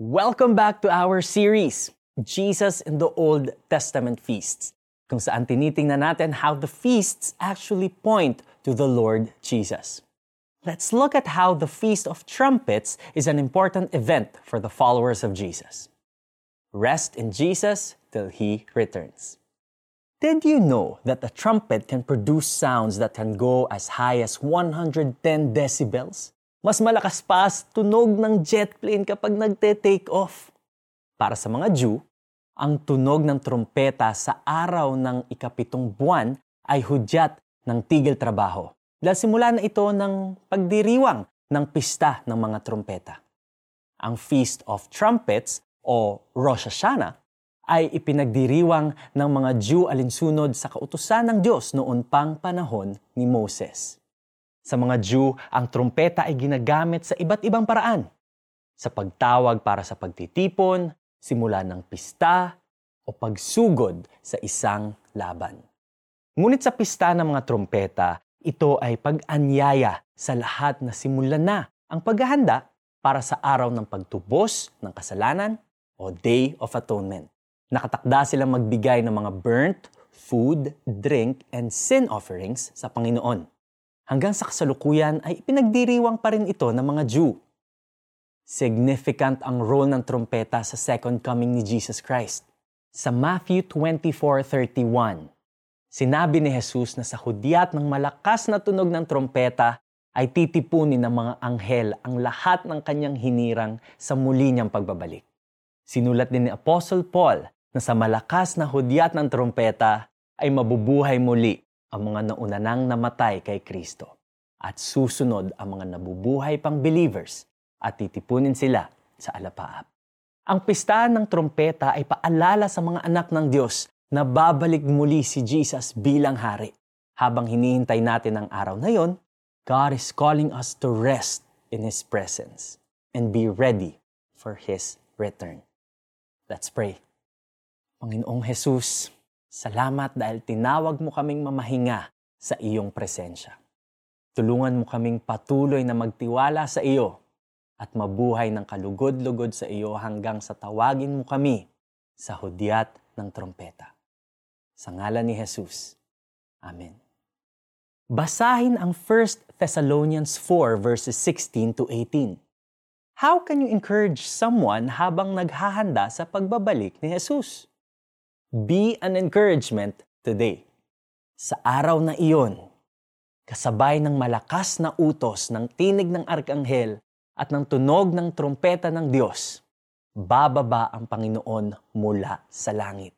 Welcome back to our series, Jesus in the Old Testament Feasts, kung saan tinitingnan natin how the feasts actually point to the Lord Jesus. Let's look at how the Feast of Trumpets is an important event for the followers of Jesus. Rest in Jesus till He returns. Did you know that a trumpet can produce sounds that can go as high as 110 decibels? Mas malakas pa tunog ng jet plane kapag nagte-take off. Para sa mga Jew, ang tunog ng trompeta sa araw ng ikapitong buwan ay hudyat ng tigil trabaho. Dahil simula na ito ng pagdiriwang ng pista ng mga trompeta. Ang Feast of Trumpets o Rosh Hashanah ay ipinagdiriwang ng mga Jew alinsunod sa kautusan ng Diyos noon pang panahon ni Moses. Sa mga Jew, ang trumpeta ay ginagamit sa iba't ibang paraan. Sa pagtawag para sa pagtitipon, simula ng pista, o pagsugod sa isang laban. Ngunit sa pista ng mga trumpeta, ito ay pag-anyaya sa lahat na simulan na ang paghahanda para sa araw ng pagtubos ng kasalanan o Day of Atonement. Nakatakda silang magbigay ng mga burnt, food, drink, and sin offerings sa Panginoon hanggang sa kasalukuyan ay pinagdiriwang pa rin ito ng mga Jew. Significant ang role ng trompeta sa second coming ni Jesus Christ. Sa Matthew 24.31, sinabi ni Jesus na sa hudyat ng malakas na tunog ng trompeta ay titipunin ng mga anghel ang lahat ng kanyang hinirang sa muli niyang pagbabalik. Sinulat din ni Apostle Paul na sa malakas na hudyat ng trompeta ay mabubuhay muli ang mga nauna nang namatay kay Kristo at susunod ang mga nabubuhay pang believers at titipunin sila sa alapaap. Ang pista ng trompeta ay paalala sa mga anak ng Diyos na babalik muli si Jesus bilang hari. Habang hinihintay natin ang araw na yon, God is calling us to rest in His presence and be ready for His return. Let's pray. Panginoong Jesus, Salamat dahil tinawag mo kaming mamahinga sa iyong presensya. Tulungan mo kaming patuloy na magtiwala sa iyo at mabuhay ng kalugod-lugod sa iyo hanggang sa tawagin mo kami sa hudyat ng trompeta. Sa ngalan ni Jesus. Amen. Basahin ang 1 Thessalonians 4 verses 16 to 18. How can you encourage someone habang naghahanda sa pagbabalik ni Jesus? Be an encouragement today. Sa araw na iyon, kasabay ng malakas na utos ng tinig ng arkanghel at ng tunog ng trumpeta ng Diyos, bababa ang Panginoon mula sa langit.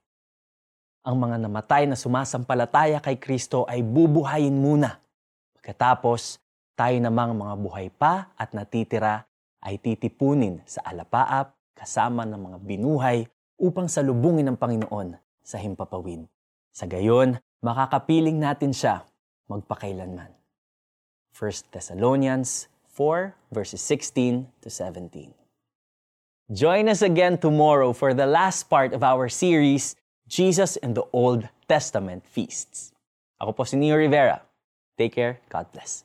Ang mga namatay na sumasampalataya kay Kristo ay bubuhayin muna. Pagkatapos, tayo namang mga buhay pa at natitira ay titipunin sa alapaap kasama ng mga binuhay upang salubungin ng Panginoon sa himpapawid. Sa gayon, makakapiling natin siya magpakailanman. 1 Thessalonians 4 verses 16 to 17. Join us again tomorrow for the last part of our series, Jesus in the Old Testament Feasts. Ako po si Neo Rivera. Take care. God bless.